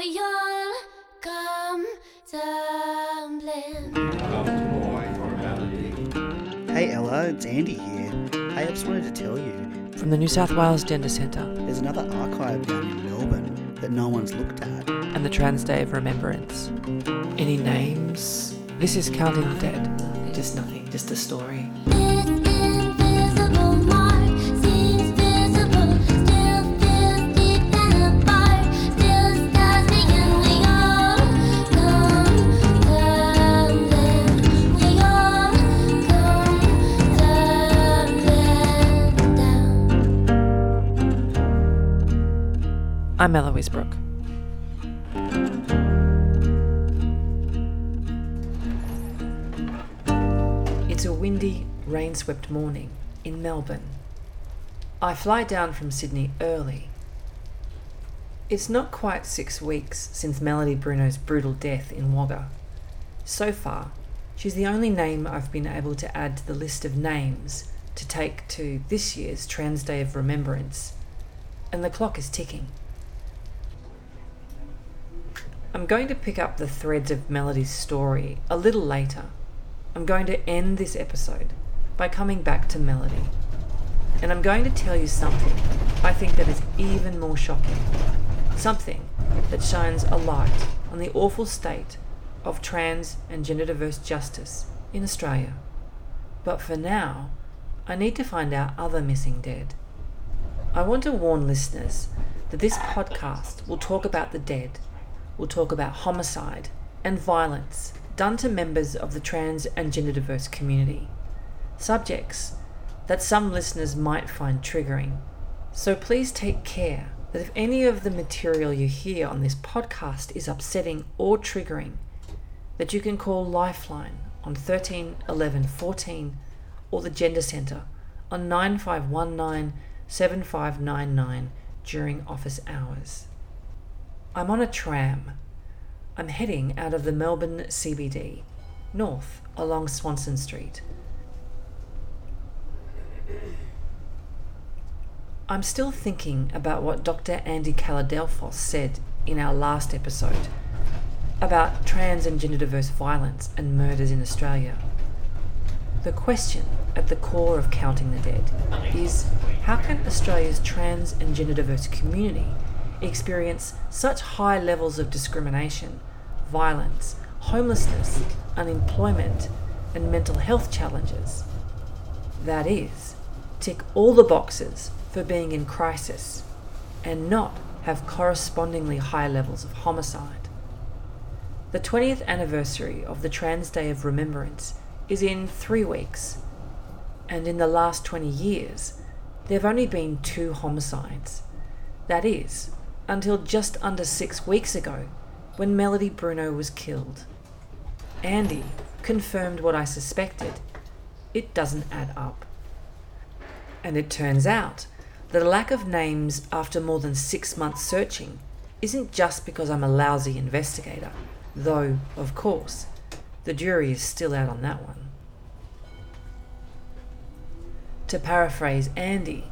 we all come tumbling. Hey Ella, it's Andy here. Hey, I just wanted to tell you, From the New South Wales Gender Centre there's another archive down in Melbourne that no one's looked at. and the Trans Day of Remembrance. Any names? This is Counting the Dead. Just nothing, just a story. I'm Eloise Brook. It's a windy, rain swept morning in Melbourne. I fly down from Sydney early. It's not quite six weeks since Mhelody Bruno's brutal death in Wagga. So far, she's the only name I've been able to add to the list of names to take to this year's Trans Day of Remembrance, and the clock is ticking. I'm going to pick up the threads of Mhelody's story a little later. I'm going to end this episode by coming back to Mhelody. And I'm going to tell you something I think that is even more shocking. Something that shines a light on the awful state of trans and gender diverse justice in Australia. But for now, I need to find out other missing dead. I want to warn listeners that this podcast will talk about the dead We'll talk about homicide and violence done to members of the trans and gender diverse community. Subjects that some listeners might find triggering. So please take care that if any of the material you hear on this podcast is upsetting or triggering, that you can call Lifeline on 13 11 14 or the Gender Centre on 9519 7599 during office hours. I'm on a tram. I'm heading out of the Melbourne CBD, north along Swanston Street. I'm still thinking about what Dr. Andy Kaladelfos said in our last episode about trans and gender diverse violence and murders in Australia. The question at the core of Counting the Dead is how can Australia's trans and gender diverse community experience such high levels of discrimination, violence, homelessness, unemployment, and mental health challenges? That is, tick all the boxes for being in crisis and not have correspondingly high levels of homicide. The 20th anniversary of the Trans Day of Remembrance is in three weeks, and in the last 20 years, there have only been two homicides. That is, until just under six weeks ago, when Mhelody Bruno was killed. Andy confirmed what I suspected. It doesn't add up. And it turns out that a lack of names after more than six months searching isn't just because I'm a lousy investigator, though, of course, the jury is still out on that one. To paraphrase Andy,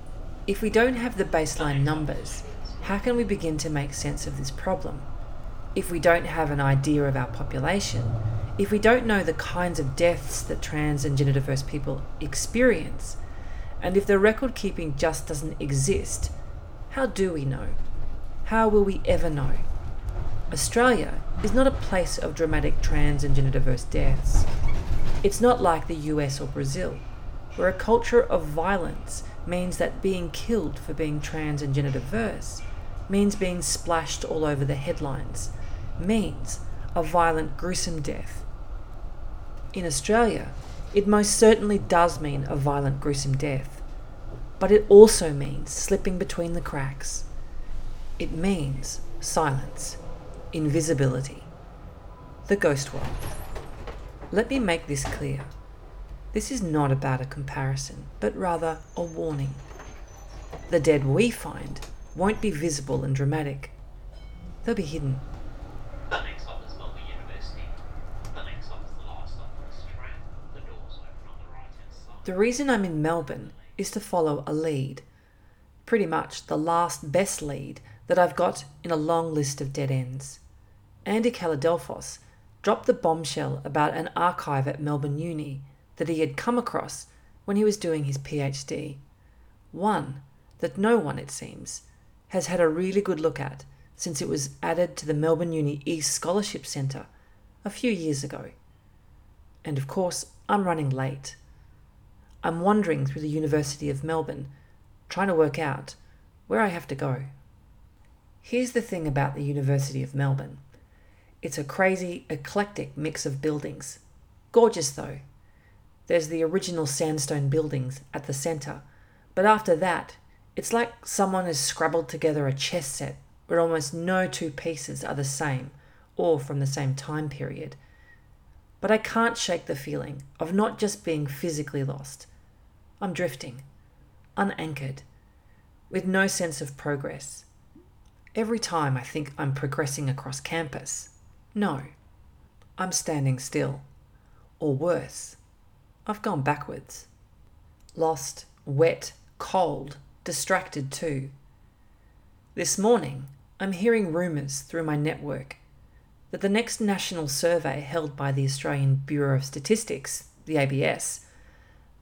if we don't have the baseline numbers, how can we begin to make sense of this problem? If we don't have an idea of our population, if we don't know the kinds of deaths that trans and gender diverse people experience, and if the record keeping just doesn't exist, how do we know? How will we ever know? Australia is not a place of dramatic trans and gender diverse deaths. It's not like the US or Brazil, where a culture of violence means that being killed for being trans and gender diverse means being splashed all over the headlines, means a violent, gruesome death. In Australia, it most certainly does mean a violent, gruesome death, but it also means slipping between the cracks. It means silence, invisibility, the ghost world. Let me make this clear. This is not about a comparison, but rather a warning. The dead we find won't be visible and dramatic, they'll be hidden. The next stop is Melbourne University. The next stop is the last stop on this tram. The doors open on the right hand side. The reason I'm in Melbourne is to follow a lead. Pretty much the last best lead that I've got in a long list of dead ends. Andy Kaladelfos dropped the bombshell about an archive at Melbourne Uni that he had come across when he was doing his PhD. One that no one, it seems, has had a really good look at since it was added to the Melbourne Uni eScholarship Centre a few years ago. And of course, I'm running late. I'm wandering through the University of Melbourne, trying to work out where I have to go. Here's the thing about the University of Melbourne it's a crazy, eclectic mix of buildings. Gorgeous though. There's the original sandstone buildings at the centre, but after that, it's like someone has scrabbled together a chess set where almost no two pieces are the same or from the same time period. But I can't shake the feeling of not just being physically lost. I'm drifting, unanchored, with no sense of progress. Every time I think I'm progressing across campus, no, I'm standing still. Or worse, I've gone backwards. Lost, wet, cold, distracted too. This morning, I'm hearing rumours through my network that the next national survey held by the Australian Bureau of Statistics, the ABS,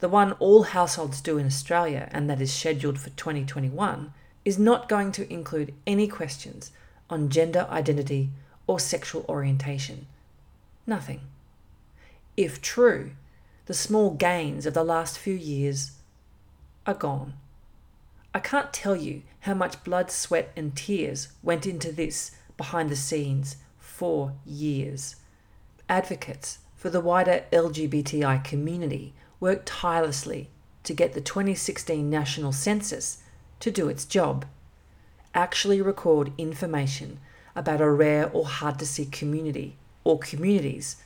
the one all households do in Australia and that is scheduled for 2021, is not going to include any questions on gender identity or sexual orientation. Nothing. If true, the small gains of the last few years are gone. I can't tell you how much blood, sweat, and tears went into this behind the scenes for years. Advocates for the wider LGBTI community worked tirelessly to get the 2016 national census to do its job. Actually record information about a rare or hard to see community or communities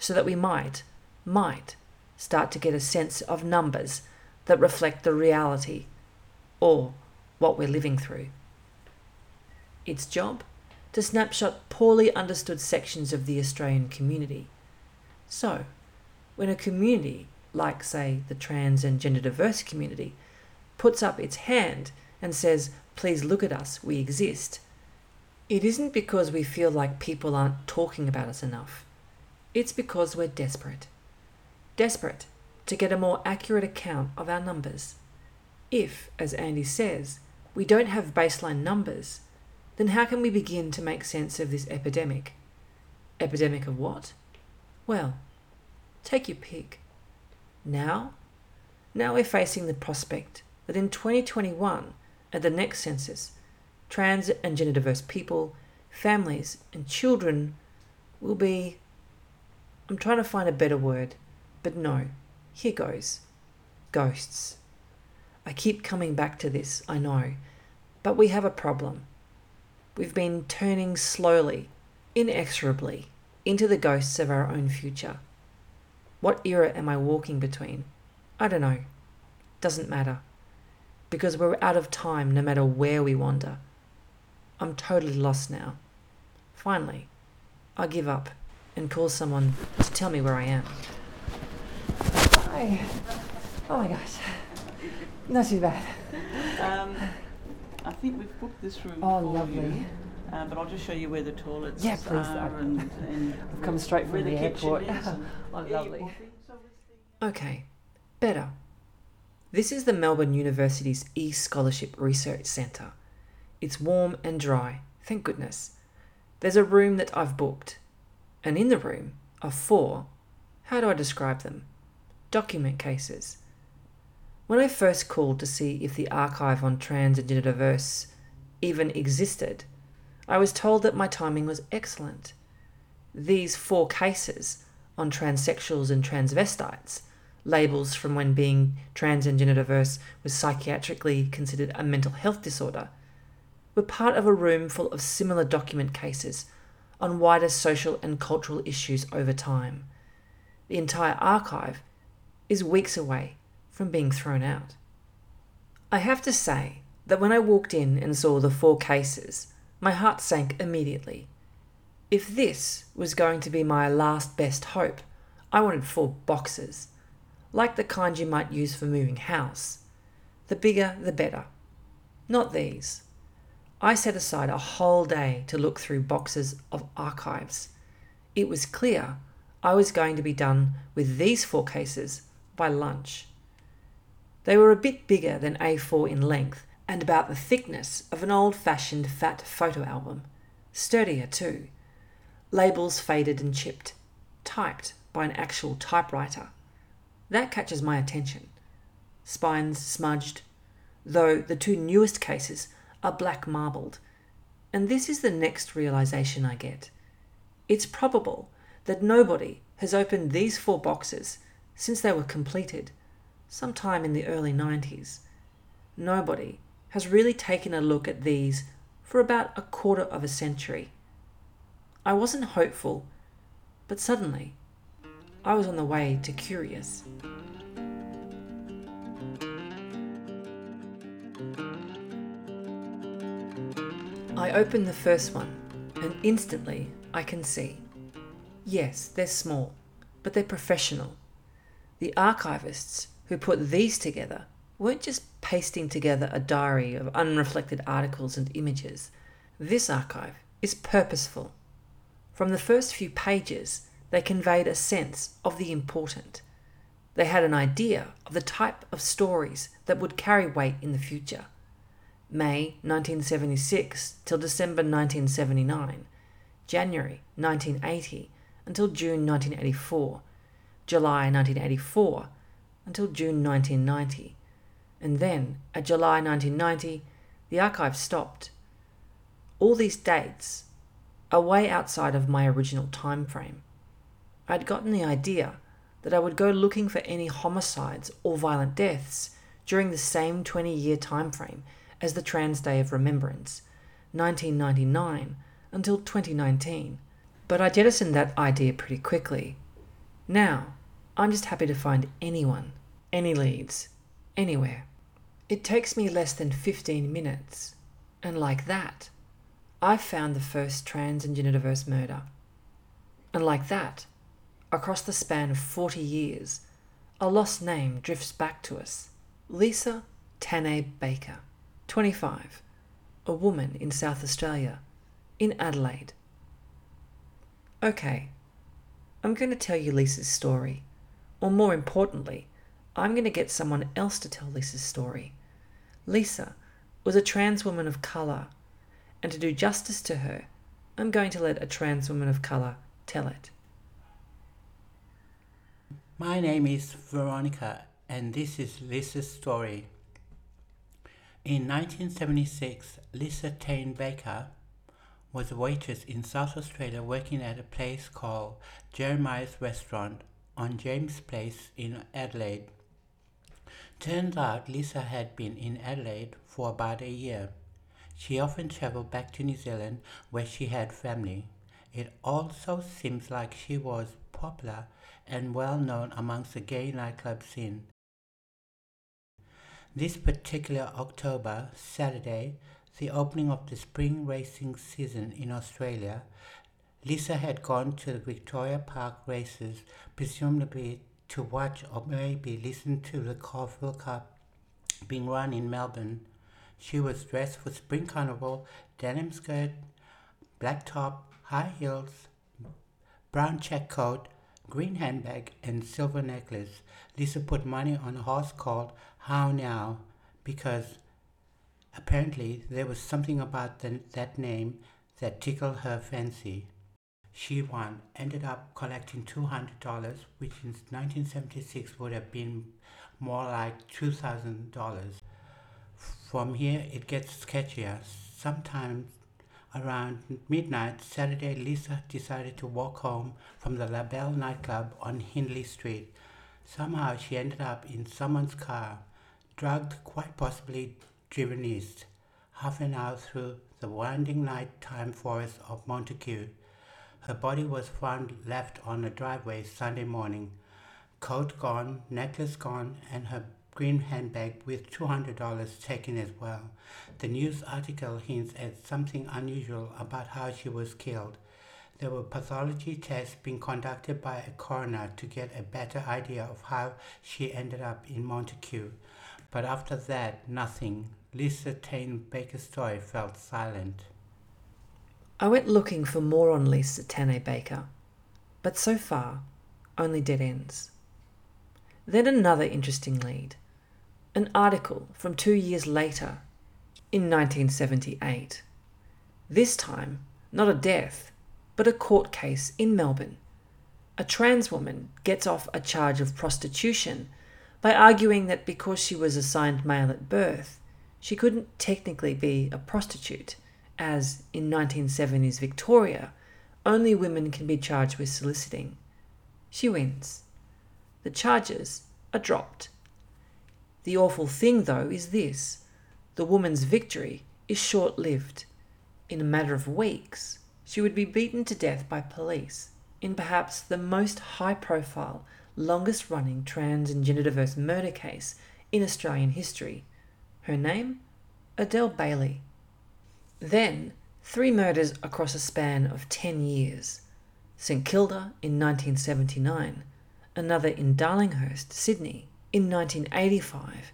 so that we might, might start to get a sense of numbers that reflect the reality or what we're living through. Its job? To snapshot poorly understood sections of the Australian community. So, when a community, like, say, the trans and gender diverse community, puts up its hand and says, Please look at us, we exist, it isn't because we feel like people aren't talking about us enough. It's because we're desperate. Desperate to get a more accurate account of our numbers. If, as Andy says, we don't have baseline numbers, then how can we begin to make sense of this epidemic? Epidemic of what? Well, take your pick. Now? Now we're facing the prospect that in 2021, at the next census, trans and gender diverse people, families, and children will be. I'm trying to find a better word, but no, here goes ghosts. I keep coming back to this, I know, but we have a problem. We've been turning slowly, inexorably, into the ghosts of our own future. What era am I walking between? I don't know. Doesn't matter. Because we're out of time no matter where we wander. I'm totally lost now. Finally, I give up and call someone to tell me where I am. Hi. Oh my gosh. Not too bad. Um, I think we've booked this room Oh, for lovely. you. Uh, but I'll just show you where the toilets Yeah, please, are I- and, and I've come straight from the kitchen airport. Oh, lovely. walking, so it's the- Okay, better. This is the Melbourne University's E Scholarship Research Centre. It's warm and dry, thank goodness. There's a room that I've booked, and in the room are four, how do I describe them? Document cases. When I first called to see if the archive on trans and gender diverse even existed, I was told that my timing was excellent. These four cases on transsexuals and transvestites, labels from when being trans and gender diverse was psychiatrically considered a mental health disorder, were part of a room full of similar document cases on wider social and cultural issues over time. The entire archive is weeks away from being thrown out. I have to say that when I walked in and saw the four cases, my heart sank immediately. If this was going to be my last best hope, I wanted four boxes, like the kind you might use for moving house. The bigger, the better. Not these. I set aside a whole day to look through boxes of archives. It was clear I was going to be done with these four cases by lunch. They were a bit bigger than A4 in length and about the thickness of an old fashioned fat photo album. Sturdier, too. Labels faded and chipped, typed by an actual typewriter. That catches my attention. Spines smudged, though the two newest cases are black marbled. And this is the next realization I get. It's probable that nobody has opened these four boxes since they were completed, sometime in the early 90s. Nobody has really taken a look at these for about a quarter of a century. I wasn't hopeful, but suddenly I was on the way to curious. I open the first one, and instantly I can see. Yes, they're small, but they're professional. The archivists who put these together weren't just pasting together a diary of unreflected articles and images. This archive is purposeful. From the first few pages, they conveyed a sense of the important. They had an idea of the type of stories that would carry weight in the future. May 1976 till December 1979, January 1980 until June 1984, July 1984 until June 1990, and then at July 1990 the archive stopped. All these dates are way outside of my original time frame. I'd gotten the idea that I would go looking for any homicides or violent deaths during the same 20 year time frame as the Trans Day of Remembrance, 1999 until 2019. But I jettisoned that idea pretty quickly. Now, I'm just happy to find anyone, any leads, anywhere. It takes me less than 15 minutes, and like that, I've found the first trans and gender diverse murder. And like that, across the span of 40 years, a lost name drifts back to us Lisa Tane Baker, 25, a woman in South Australia, in Adelaide. Okay, I'm going to tell you Lisa's story, or more importantly, I'm going to get someone else to tell Lisa's story. Lisa was a trans woman of colour, and to do justice to her, I'm going to let a trans woman of colour tell it. My name is Veronica, and this is Lisa's story. In 1976, Lisa Tane Baker was a waitress in South Australia working at a place called Jeremiah's Restaurant on James Place in Adelaide. Turns out Lisa had been in Adelaide for about a year. She often traveled back to New Zealand where she had family. It also seems like she was popular and well known amongst the gay nightclub scene. This particular October, Saturday, the opening of the spring racing season in Australia, Lisa had gone to the Victoria Park races, presumably to watch or maybe listen to the Caulfield Cup being run in Melbourne. She was dressed for spring carnival, denim skirt, black top, high heels, brown check coat, green handbag, and silver necklace. Lisa put money on a horse called How Now because apparently there was something about the, that name that tickled her fancy. She won, ended up collecting $200, which in 1976 would have been more like $2,000. From here, it gets sketchier. Sometimes around midnight Saturday, Lisa decided to walk home from the La Belle nightclub on Hindley Street. Somehow she ended up in someone's car, drugged, quite possibly driven east, half an hour through the winding nighttime forest of Montacute. Her body was found left on a driveway Sunday morning, coat gone, necklace gone, and her green handbag with $200 taken as well. The news article hints at something unusual about how she was killed. There were pathology tests being conducted by a coroner to get a better idea of how she ended up in Montacute. But after that, nothing. Lisa Tane Baker's story fell silent. I went looking for more on Lisa Tane Baker, but so far, only dead ends. Then another interesting lead an article from two years later, in 1978. This time, not a death, but a court case in Melbourne. A trans woman gets off a charge of prostitution by arguing that because she was assigned male at birth, she couldn't technically be a prostitute, as in 1970s Victoria, only women can be charged with soliciting. She wins. The charges are dropped. The awful thing, though, is this the woman's victory is short lived. In a matter of weeks, she would be beaten to death by police in perhaps the most high profile, longest running trans and gender diverse murder case in Australian history. Her name? Adele Bailey. Then, three murders across a span of 10 years St Kilda in 1979, another in Darlinghurst, Sydney in 1985,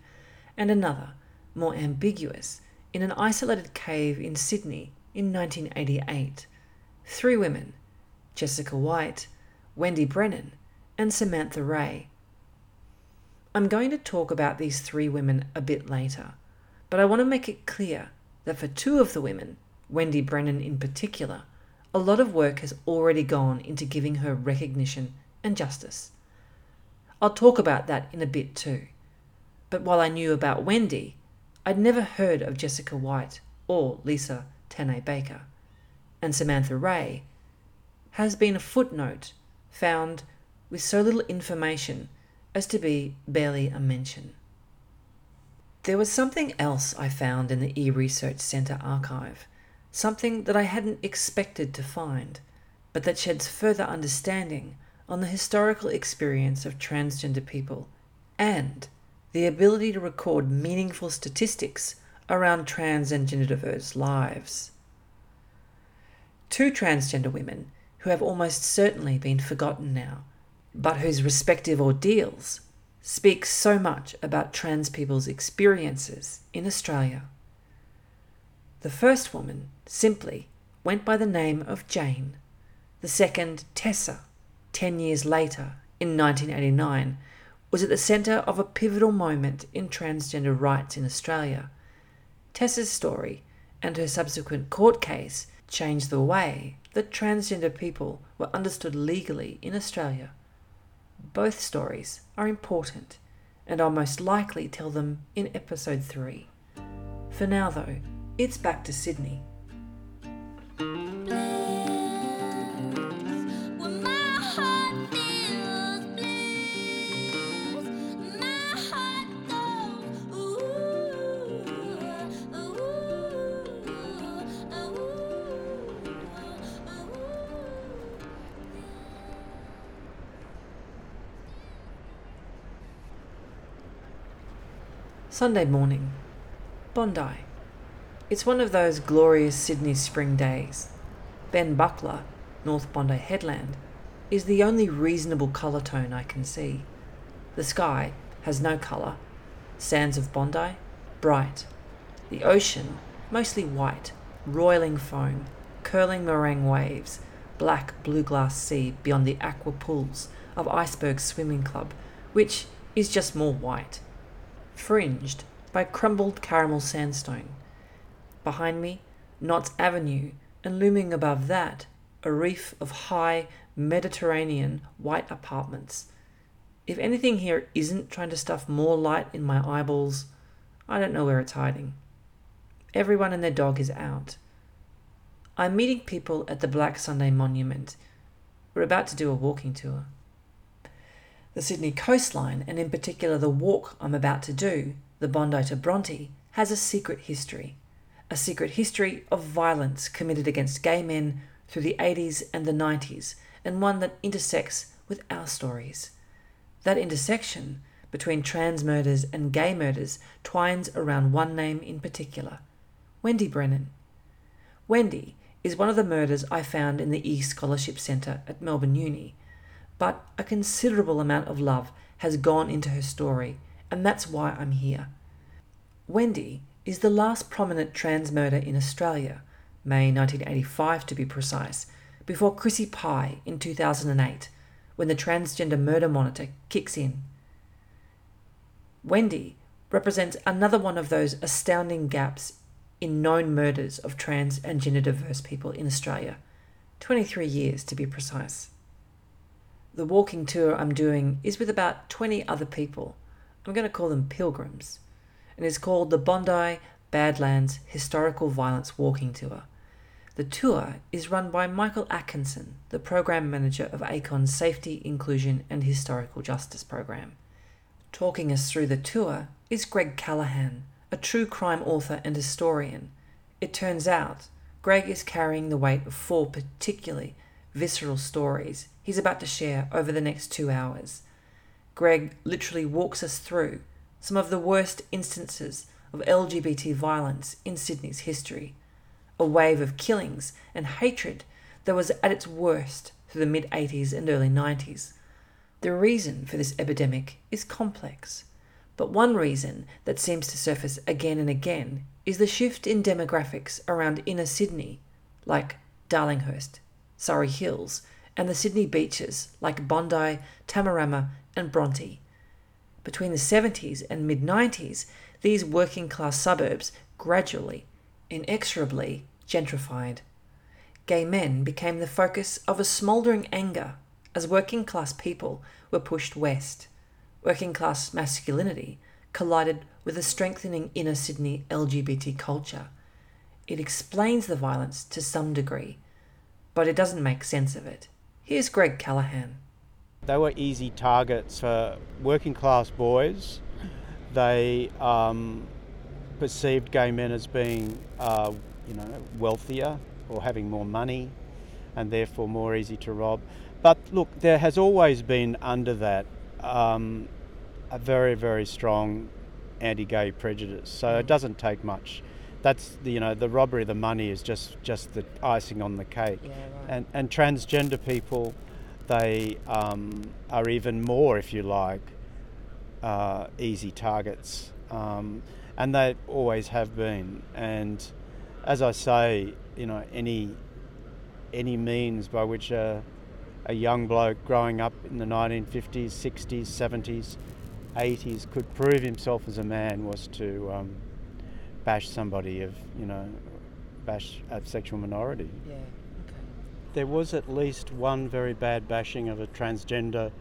and another, more ambiguous, in an isolated cave in Sydney in 1988. Three women Jessica White, Wendy Brennan, and Samantha Ray. I'm going to talk about these three women a bit later, but I want to make it clear that for two of the women, Wendy Brennan in particular, a lot of work has already gone into giving her recognition and justice. I'll talk about that in a bit too. But while I knew about Wendy, I'd never heard of Jessica White or Lisa Tane Baker. And Samantha Ray has been a footnote found with so little information as to be barely a mention. There was something else I found in the eResearch Centre archive, something that I hadn't expected to find, but that sheds further understanding on the historical experience of transgender people and the ability to record meaningful statistics around trans and gender diverse lives. Two transgender women who have almost certainly been forgotten now, but whose respective ordeals speak so much about trans people's experiences in Australia. The first woman simply went by the name of Jane, the second, Tessa, 10 years later, in 1989, was at the centre of a pivotal moment in transgender rights in Australia. Tessa's story and her subsequent court case changed the way that transgender people were understood legally in Australia. Both stories are important, and I'll most likely tell them in episode 3. For now, though, it's back to Sydney. Sunday morning, Bondi. It's one of those glorious Sydney spring days. Ben Buckler, North Bondi Headland, is the only reasonable colour tone I can see. The sky has no colour. Sands of Bondi, bright. The ocean, mostly white, roiling foam, curling meringue waves, black blue glass sea beyond the aqua pools of Iceberg Swimming Club, which is just more white fringed by crumbled caramel sandstone. Behind me, Notts Avenue, and looming above that, a reef of high Mediterranean white apartments. If anything here isn't trying to stuff more light in my eyeballs, I don't know where it's hiding. Everyone and their dog is out. I'm meeting people at the Black Sunday Monument. We're about to do a walking tour. The Sydney coastline, and in particular the walk I'm about to do, the Bondi to Bronte, has a secret history. A secret history of violence committed against gay men through the 80s and the 90s, and one that intersects with our stories. That intersection between trans murders and gay murders twines around one name in particular Wendy Brennan. Wendy is one of the murders I found in the E Scholarship Centre at Melbourne Uni but a considerable amount of love has gone into her story, and that's why I'm here. Wendy is the last prominent trans murder in Australia, May 1985 to be precise, before Chrissy Pye in 2008, when the transgender murder monitor kicks in. Wendy represents another one of those astounding gaps in known murders of trans and gender diverse people in Australia. 23 years to be precise. The walking tour I'm doing is with about 20 other people. I'm going to call them pilgrims. And is called the Bondi Badlands Historical Violence Walking Tour. The tour is run by Michael Atkinson, the program manager of ACON's Safety, Inclusion and Historical Justice program. Talking us through the tour is Greg Callaghan, a true crime author and historian. It turns out Greg is carrying the weight of four particularly visceral stories he's about to share over the next two hours. Greg literally walks us through some of the worst instances of LGBT violence in Sydney's history, a wave of killings and hatred that was at its worst through the mid 80s and early 90s. The reason for this epidemic is complex, but one reason that seems to surface again and again is the shift in demographics around inner Sydney, like Darlinghurst, Surrey Hills, and the Sydney beaches like Bondi, Tamarama, and Bronte. Between the 70s and mid 90s, these working class suburbs gradually, inexorably gentrified. Gay men became the focus of a smouldering anger as working class people were pushed west. Working class masculinity collided with a strengthening inner Sydney LGBT culture. It explains the violence to some degree, but it doesn't make sense of it. Here's Greg Callaghan. They were easy targets for working class boys. They um, perceived gay men as being, uh, you know, wealthier or having more money, and therefore more easy to rob. But look, there has always been under that um, a very, very strong anti-gay prejudice. So it doesn't take much. That's the, you know the robbery of the money is just just the icing on the cake. And and transgender people, they um, are even more, if you like, uh, easy targets, um, and they always have been. And as I say, you know any any means by which a, a young bloke growing up in the 1950s, 60s, 70s 80s could prove himself as a man was to um, bash somebody of, you know, bash a sexual minority. Yeah, okay. There was at least one very bad bashing of a transgender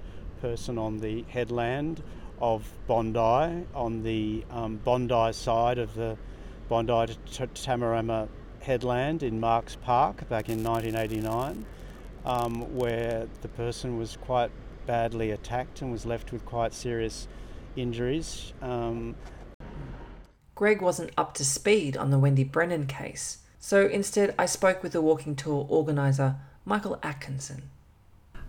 person on the headland of Bondi, on the um, Bondi side of the Bondi to Tamarama headland in Marks Park back in 1989, um, where the person was quite badly attacked and was left with quite serious injuries. Um, Greg wasn't up to speed on the Wendy Brennan case, so instead I spoke with the walking tour organiser, Michael Atkinson.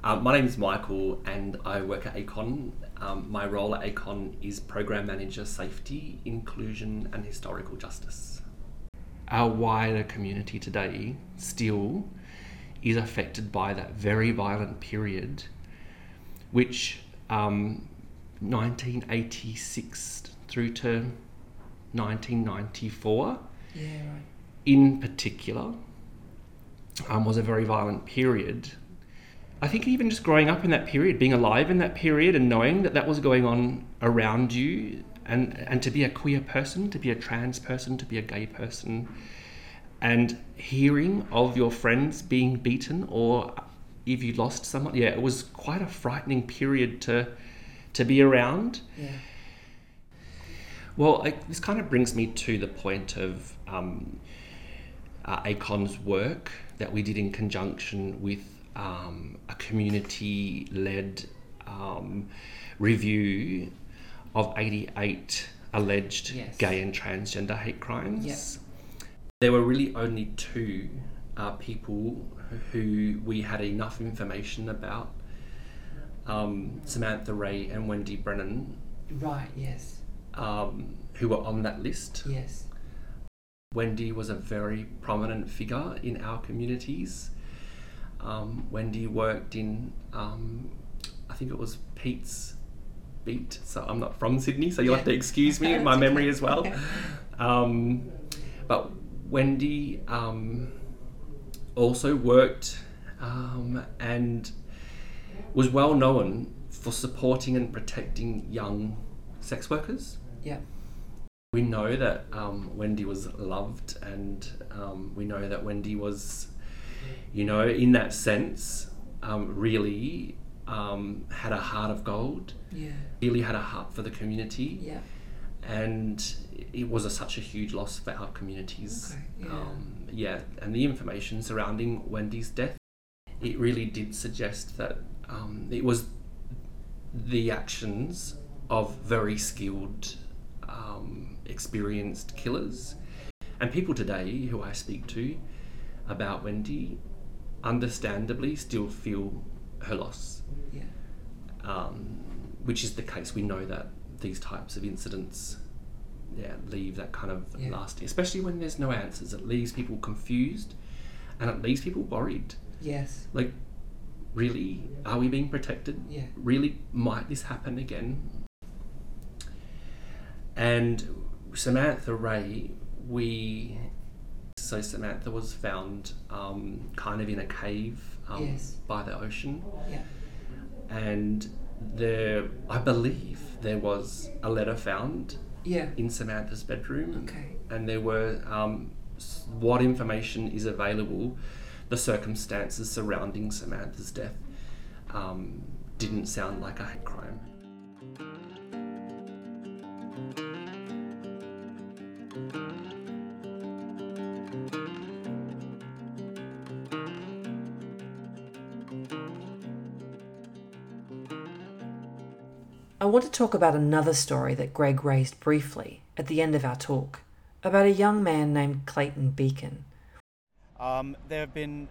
Um, my name is Michael and I work at ACON. Um, my role at ACON is Program Manager Safety, Inclusion and Historical Justice. Our wider community today still is affected by that very violent period, which um, 1986 through to 1994 Yeah, right. in particular um, was a very violent period. I think even just growing up in that period, being alive in that period, and knowing that that was going on around you, and and to be a queer person, to be a trans person, to be a gay person, and hearing of your friends being beaten or if you lost someone, yeah, it was quite a frightening period to to be around. Yeah. Well, I, this kind of brings me to the point of um, uh, ACON's work that we did in conjunction with um, a community led um, review of 88 alleged Yes. gay and transgender hate crimes. There were really only two uh, people who we had enough information about um, Samantha Ray and Wendy Brennan, Right, yes, um, who were on that list. yes. Wendy was a very prominent figure in our communities. Um, Wendy worked in, um, I think it was Pete's beat, so I'm not from Sydney, so you'll have to excuse me, my memory as well. Um, but Wendy um, also worked um, and was well known for supporting and protecting young sex workers. Yeah. We know that um, Wendy was loved, and um, we know that Wendy was, you know, in that sense, um, really um, had a heart of gold, Yeah. really had a heart for the community, Yeah. and it was a, such a huge loss for our communities. Okay, yeah. Um, yeah, and the information surrounding Wendy's death, it really did suggest that um, it was the actions of very skilled, um, experienced killers. And people today who I speak to about Wendy, understandably, still feel her loss, Yeah. um, which is the case. We know that these types of incidents yeah, leave that kind of Yeah. lasting, especially when there's no answers. It leaves people confused and it leaves people worried. Yes. Like, really, are we being protected? Yeah. Really, might this happen again? And Samantha Ray, we. So Samantha was found um, kind of in a cave um, Yes. by the ocean, Yeah. and there, I believe, there was a letter found Yeah. in Samantha's bedroom, Okay. and there were um, what information is available, the circumstances surrounding Samantha's death um, didn't sound like a hate crime. I want to talk about another story that Greg raised briefly at the end of our talk about a young man named Clayton Beacon. Um, there have been,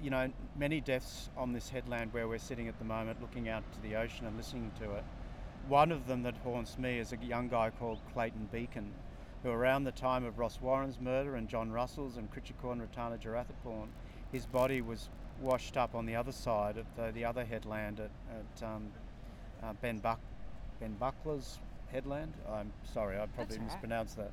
you know, many deaths on this headland where we're sitting at the moment, looking out to the ocean and listening to it. One of them that haunts me is a young guy called Clayton Beacon, who around the time of Ross Warren's murder and John Russell's and Kritchikorn Rattanajurathaporn, his body was washed up on the other side of the, the other headland at, at um, uh, Ben, Buck, ben Buckler's headland. I'm sorry, I probably all right. mispronounced that.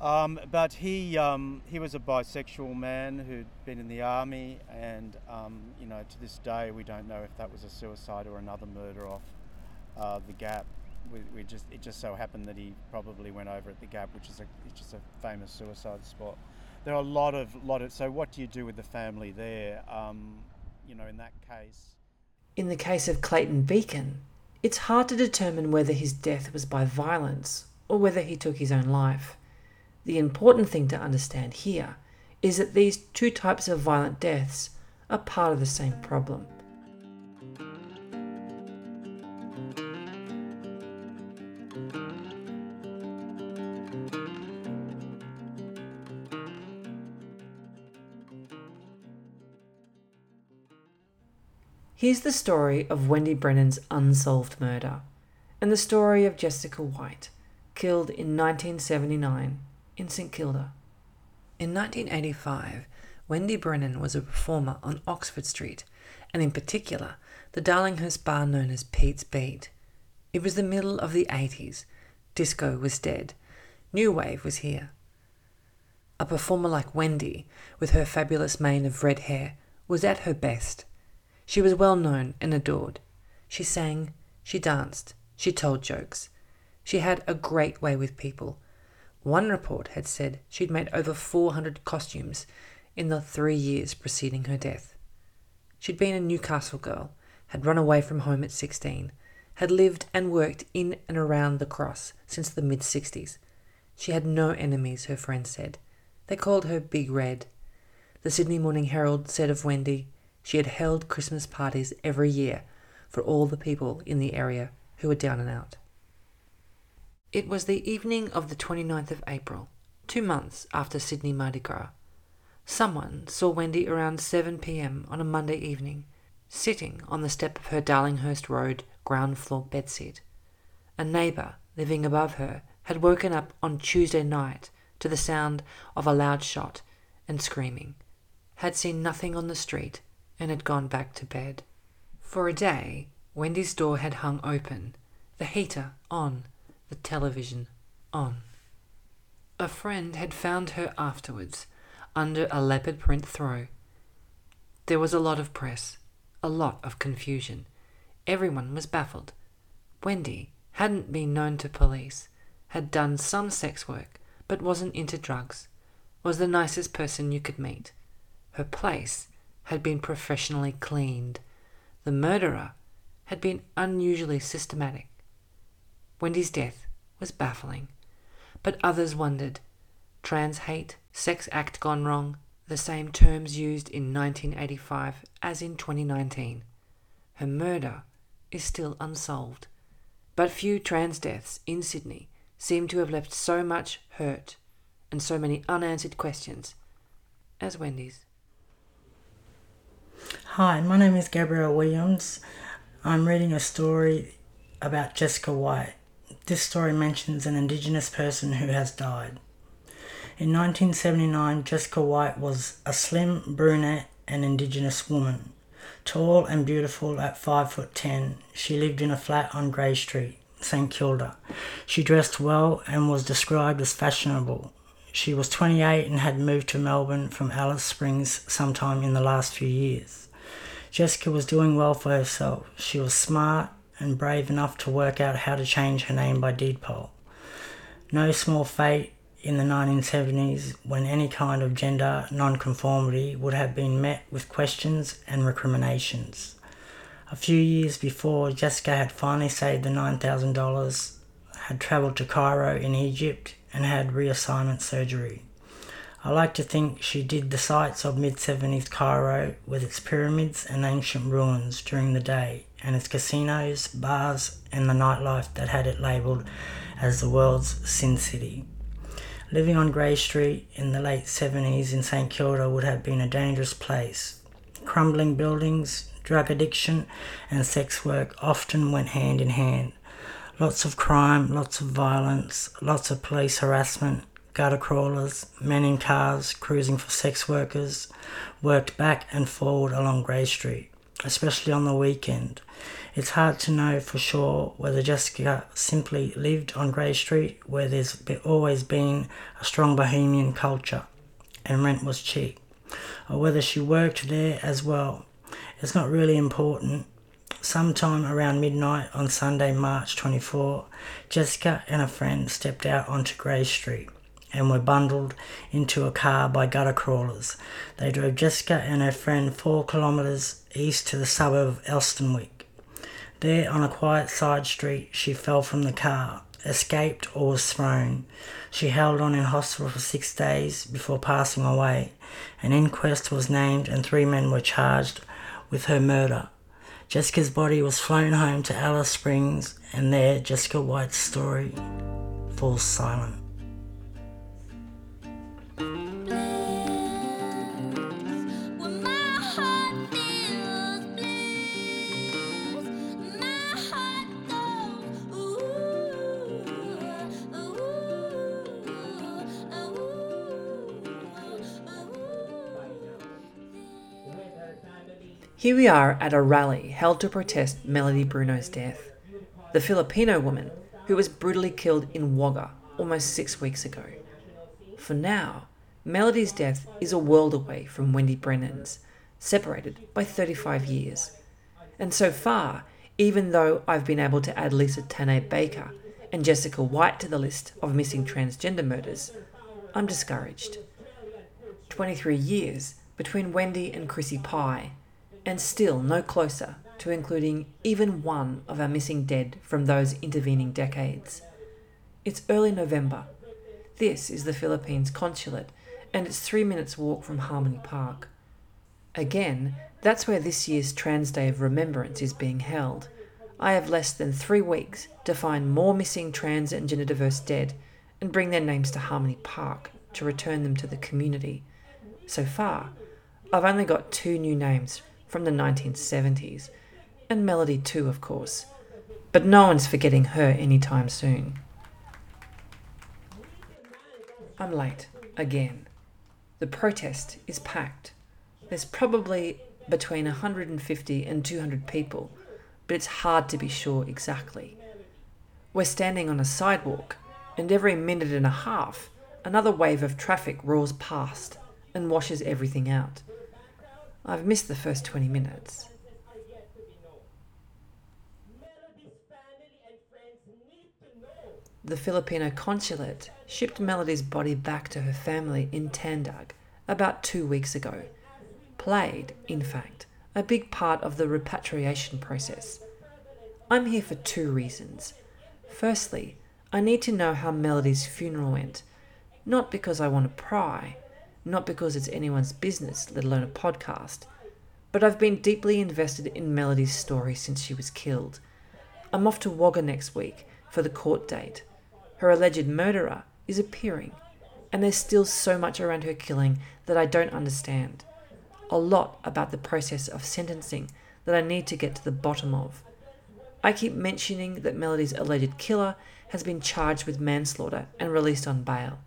Um, but he um, he was a bisexual man who'd been in the army, and um, you know to this day we don't know if that was a suicide or another murder off uh, the Gap. We, we just it just so happened that he probably went over at the Gap, which is a it's just a famous suicide spot. There are a lot of lot of. So what do you do with the family there? Um, you know, in that case. In the case of Clayton Beacon, it's hard to determine whether his death was by violence or whether he took his own life. The important thing to understand here is that these two types of violent deaths are part of the same problem. Here's the story of Wendy Brennan's unsolved murder and the story of Jessica White, killed in 1979 in St Kilda. In 1985, Wendy Brennan was a performer on Oxford Street, and in particular, the Darlinghurst bar known as Pete's Beat. It was the middle of the 80s. Disco was dead. New Wave was here. A performer like Wendy, with her fabulous mane of red hair, was at her best. She was well known and adored. She sang, she danced, she told jokes. She had a great way with people. One report had said she'd made over 400 costumes in the three years preceding her death. She'd been a Newcastle girl, had run away from home at 16, had lived and worked in and around the cross since the mid 60s. She had no enemies, her friends said. They called her Big Red. The Sydney Morning Herald said of Wendy, she had held Christmas parties every year for all the people in the area who were down and out. It was the evening of the 29th of April, two months after Sydney Mardi Gras. Someone saw Wendy around 7 pm on a Monday evening, sitting on the step of her Darlinghurst Road ground floor bedsit. A neighbour living above her had woken up on Tuesday night to the sound of a loud shot and screaming, had seen nothing on the street, and had gone back to bed. For a day, Wendy's door had hung open, the heater on, the television on. A friend had found her afterwards under a leopard print throw. There was a lot of press, a lot of confusion. Everyone was baffled. Wendy hadn't been known to police, had done some sex work, but wasn't into drugs, was the nicest person you could meet. Her place had been professionally cleaned. The murderer had been unusually systematic. Wendy's death was baffling, but others wondered. Trans hate, sex act gone wrong, the same terms used in 1985 as in 2019. Her murder is still unsolved. But few trans deaths in Sydney seem to have left so much hurt and so many unanswered questions as Wendy's. Hi, my name is Gabrielle Williams. I'm reading a story about Jessica White. This story mentions an Indigenous person who has died. In 1979, Jessica White was a slim, brunette, and Indigenous woman. Tall and beautiful at 5 foot 10, she lived in a flat on Grey Street, St Kilda. She dressed well and was described as fashionable. She was 28 and had moved to Melbourne from Alice Springs sometime in the last few years. Jessica was doing well for herself. She was smart and brave enough to work out how to change her name by deed poll. No small fate in the 1970s when any kind of gender nonconformity would have been met with questions and recriminations. A few years before, Jessica had finally saved the $9,000, had travelled to Cairo in Egypt, and had reassignment surgery. I like to think she did the sights of mid 70s Cairo with its pyramids and ancient ruins during the day, and its casinos, bars, and the nightlife that had it labelled as the world's Sin City. Living on Grey Street in the late 70s in St Kilda would have been a dangerous place. Crumbling buildings, drug addiction, and sex work often went hand in hand. Lots of crime, lots of violence, lots of police harassment, gutter crawlers, men in cars cruising for sex workers, worked back and forward along Grey Street, especially on the weekend. It's hard to know for sure whether Jessica simply lived on Grey Street, where there's always been a strong bohemian culture and rent was cheap, or whether she worked there as well. It's not really important. Sometime around midnight on Sunday, March 24, Jessica and a friend stepped out onto Grey Street and were bundled into a car by gutter crawlers. They drove Jessica and her friend four kilometres east to the suburb of Elsternwick. There, on a quiet side street, she fell from the car, escaped, or was thrown. She held on in hospital for six days before passing away. An inquest was named, and three men were charged with her murder. Jessica's body was flown home to Alice Springs, and there Jessica White's story falls silent. Here we are at a rally held to protest Mhelody Bruno's death, the Filipino woman who was brutally killed in Wagga almost six weeks ago. For now, Mhelody's death is a world away from Wendy Brennan's, separated by 35 years. And so far, even though I've been able to add Lisa Tanay Baker and Jessica White to the list of missing transgender murders, I'm discouraged. 23 years between Wendy and Chrissy Pye, and still no closer to including even one of our missing dead from those intervening decades. It's early November. This is the Philippines consulate, and it's three minutes' walk from Harmony Park. Again, that's where this year's Trans Day of Remembrance is being held. I have less than three weeks to find more missing trans and gender diverse dead and bring their names to Harmony Park to return them to the community. So far, I've only got two new names from the 1970s, and Mhelody too, of course. But no one's forgetting her anytime soon. I'm late, again. The protest is packed. There's probably between 150 and 200 people, but it's hard to be sure exactly. We're standing on a sidewalk, and every minute and a half, another wave of traffic roars past and washes everything out. I've missed the first 20 minutes. The Filipino consulate shipped Mhelody's body back to her family in Tandag about two weeks ago. Played, in fact, a big part of the repatriation process. I'm here for two reasons. Firstly, I need to know how Mhelody's funeral went, not because I want to pry, not because it's anyone's business, let alone a podcast, but I've been deeply invested in Mhelody's story since she was killed. I'm off to Wagga next week for the court date. Her alleged murderer is appearing, and there's still so much around her killing that I don't understand. A lot about the process of sentencing that I need to get to the bottom of. I keep mentioning that Mhelody's alleged killer has been charged with manslaughter and released on bail.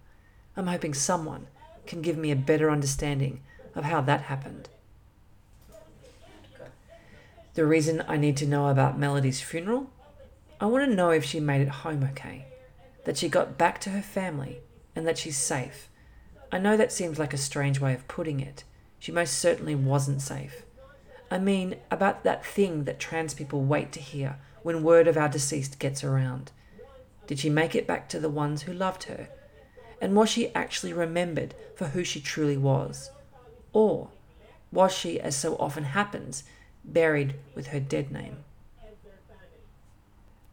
I'm hoping someone can give me a better understanding of how that happened. The reason I need to know about Mhelody's funeral? I want to know if she made it home okay, that she got back to her family, and that she's safe. I know that seems like a strange way of putting it. She most certainly wasn't safe. I mean, about that thing that trans people wait to hear when word of our deceased gets around. Did she make it back to the ones who loved her? And was she actually remembered for who she truly was? Or was she, as so often happens, buried with her dead name?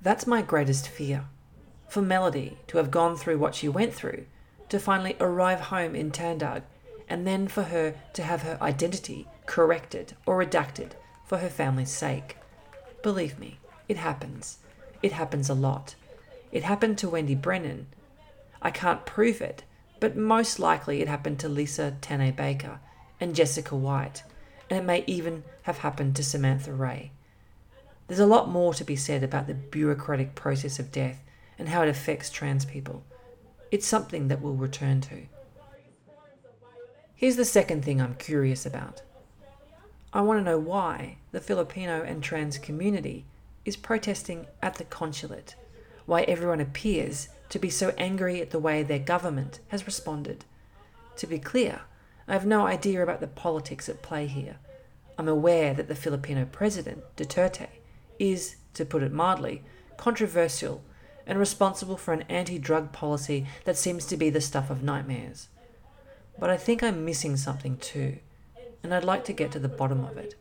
That's my greatest fear. For Mhelody to have gone through what she went through, to finally arrive home in Tandag, and then for her to have her identity corrected or redacted for her family's sake. Believe me, it happens. It happens a lot. It happened to Wendy Brennan. I can't prove it, but most likely it happened to Lisa Tane Baker and Jessica White, and it may even have happened to Samantha Ray. There's a lot more to be said about the bureaucratic process of death and how it affects trans people. It's something that we'll return to. Here's the second thing I'm curious about. I want to know why the Filipino and trans community is protesting at the consulate, why everyone appears to be so angry at the way their government has responded. To be clear, I have no idea about the politics at play here. I'm aware that the Filipino president, Duterte, is, to put it mildly, controversial and responsible for an anti drug policy that seems to be the stuff of nightmares. But I think I'm missing something too, and I'd like to get to the bottom of it.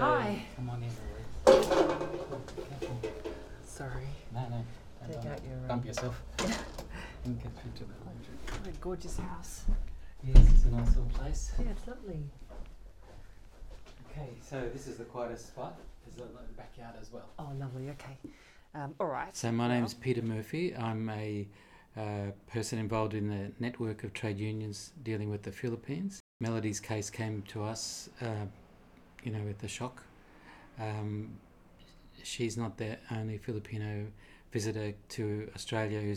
Hi. Come on in. Sorry. No, no. Take don't out your, um, Bump yourself. and get through to the What a gorgeous house. Yes, it's a nice little place. Yeah, it's lovely. Okay, so this is the quietest spot. There's a little backyard as well. Oh, lovely. Okay. Um, all right. So my name's Peter Murphy. I'm a uh, person involved in the network of trade unions dealing with the Philippines. Mhelody's case came to us, uh, you know, with the shock. Um, she's not the only Filipino visitor to Australia who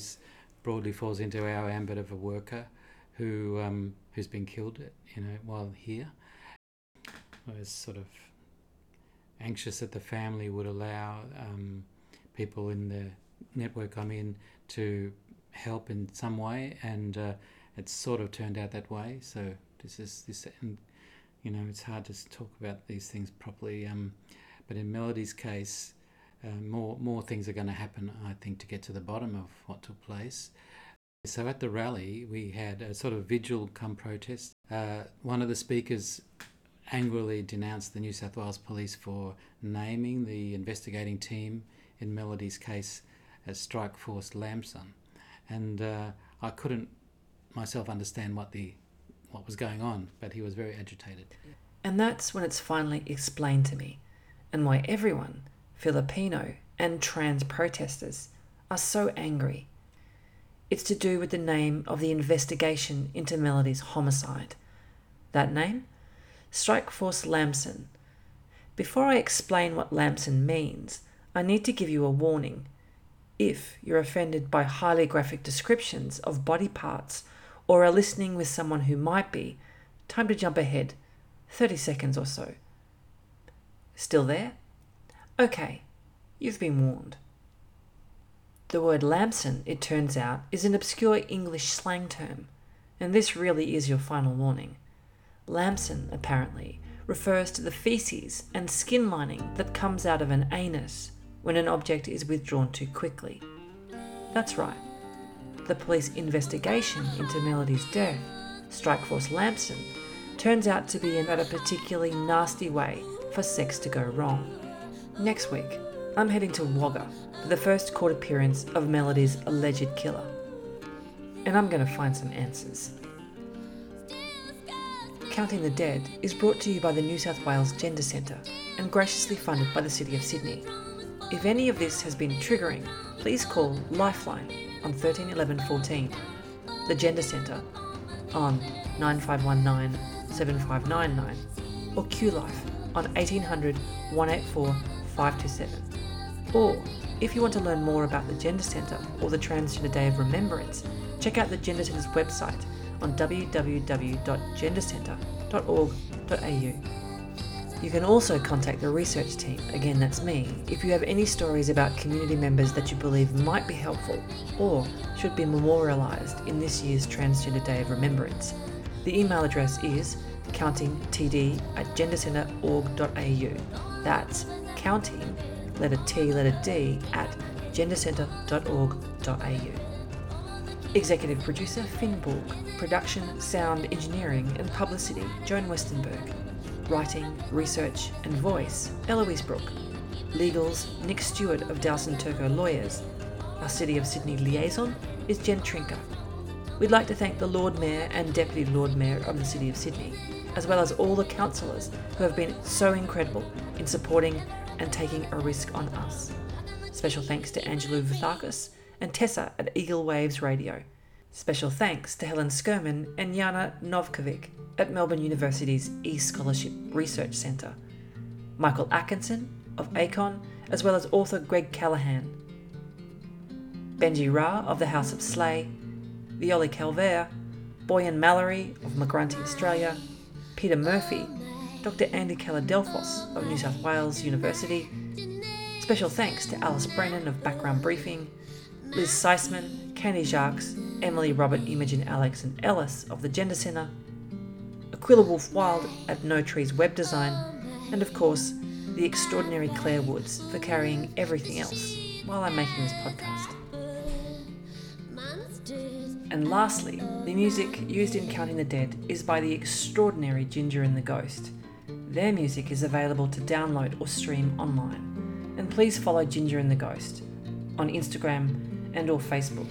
broadly falls into our ambit of a worker who um, who's been killed, you know, while here. I was sort of anxious that the family would allow um, people in the network I'm in to help in some way, and uh, it's sort of turned out that way. So this is this, and you know, it's hard to talk about these things properly. Um, but in Mhelody's case, uh, more more things are going to happen, I think, to get to the bottom of what took place. So at the rally, we had a sort of vigil come protest. Uh, one of the speakers angrily denounced the New South Wales Police for naming the investigating team in Mhelody's case as Strike Force Lamson, and uh, I couldn't myself understand what the what was going on, but he was very agitated. And that's when it's finally explained to me, and why everyone, Filipino and trans protesters, are so angry. It's to do with the name of the investigation into Mhelody's homicide. That name? Strike Force Lamson. Before I explain what Lamson means, I need to give you a warning. If you're offended by highly graphic descriptions of body parts or are listening with someone who might be, time to jump ahead 30 seconds or so. Still there? Okay, you've been warned. The word Lamson, it turns out, is an obscure English slang term, and this really is your final warning. Lamson, apparently, refers to the feces and skin lining that comes out of an anus when an object is withdrawn too quickly. That's right. The police investigation into Mhelody's death, Strikeforce Lamson, turns out to be in a particularly nasty way for sex to go wrong. Next week, I'm heading to Wagga for the first court appearance of Mhelody's alleged killer. And I'm going to find some answers. Counting the Dead is brought to you by the New South Wales Gender Centre and graciously funded by the City of Sydney. If any of this has been triggering, please call Lifeline on 13 11 14, the Gender Centre on 9519 7599, or QLife on 1800 184 527. Or, if you want to learn more about the Gender Centre or the Transgender Day of Remembrance, check out the Gender Centre's website on www.gendercentre.org.au. You can also contact the research team, again that's me, if you have any stories about community members that you believe might be helpful or should be memorialised in this year's Transgender Day of Remembrance. The email address is countingtd at gendercentre.org.au. That's counting, letter T, letter D, at gendercentre.org.au. Executive producer Finn Borg. Production, sound, engineering, and publicity Joan Westenberg. Writing, research, and voice Eloise Brook. Legals Nick Stewart of Dowson Turco Lawyers. Our City of Sydney liaison is Jen Trinker. We'd like to thank the Lord Mayor and Deputy Lord Mayor of the City of Sydney, as well as all the councillors who have been so incredible in supporting and taking a risk on us. Special thanks to Angelou Vathakis and Tessa at Eagle Waves Radio. Special thanks to Helen Skirman and Jana Novkovic at Melbourne University's eScholarship Research Centre. Michael Atkinson of ACON, as well as author Greg Callaghan. Benji Ra of the House of Slay, Violi Calvert, Boyan Mallory of Migrante Australia, Peter Murphy, Dr. Andy Kaladelfos of New South Wales University. Special thanks to Alice Brennan of Background Briefing, Liz Seisman, Candy Jacques, Emily, Robert, Imogen, Alex, and Ellis of the Gender Centre, Aquila Wolf Wild at No Trees Web Design, and of course, the extraordinary Claire Woods for carrying everything else while I'm making this podcast. And lastly, the music used in Counting the Dead is by the extraordinary Ginger and the Ghost. Their music is available to download or stream online. And please follow Ginger and the Ghost on Instagram and or Facebook.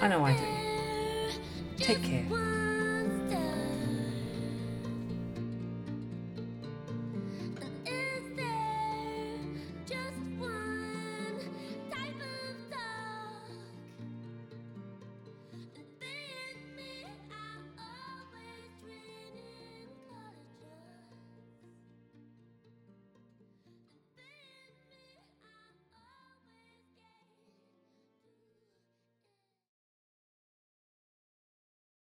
I know I do. Take care.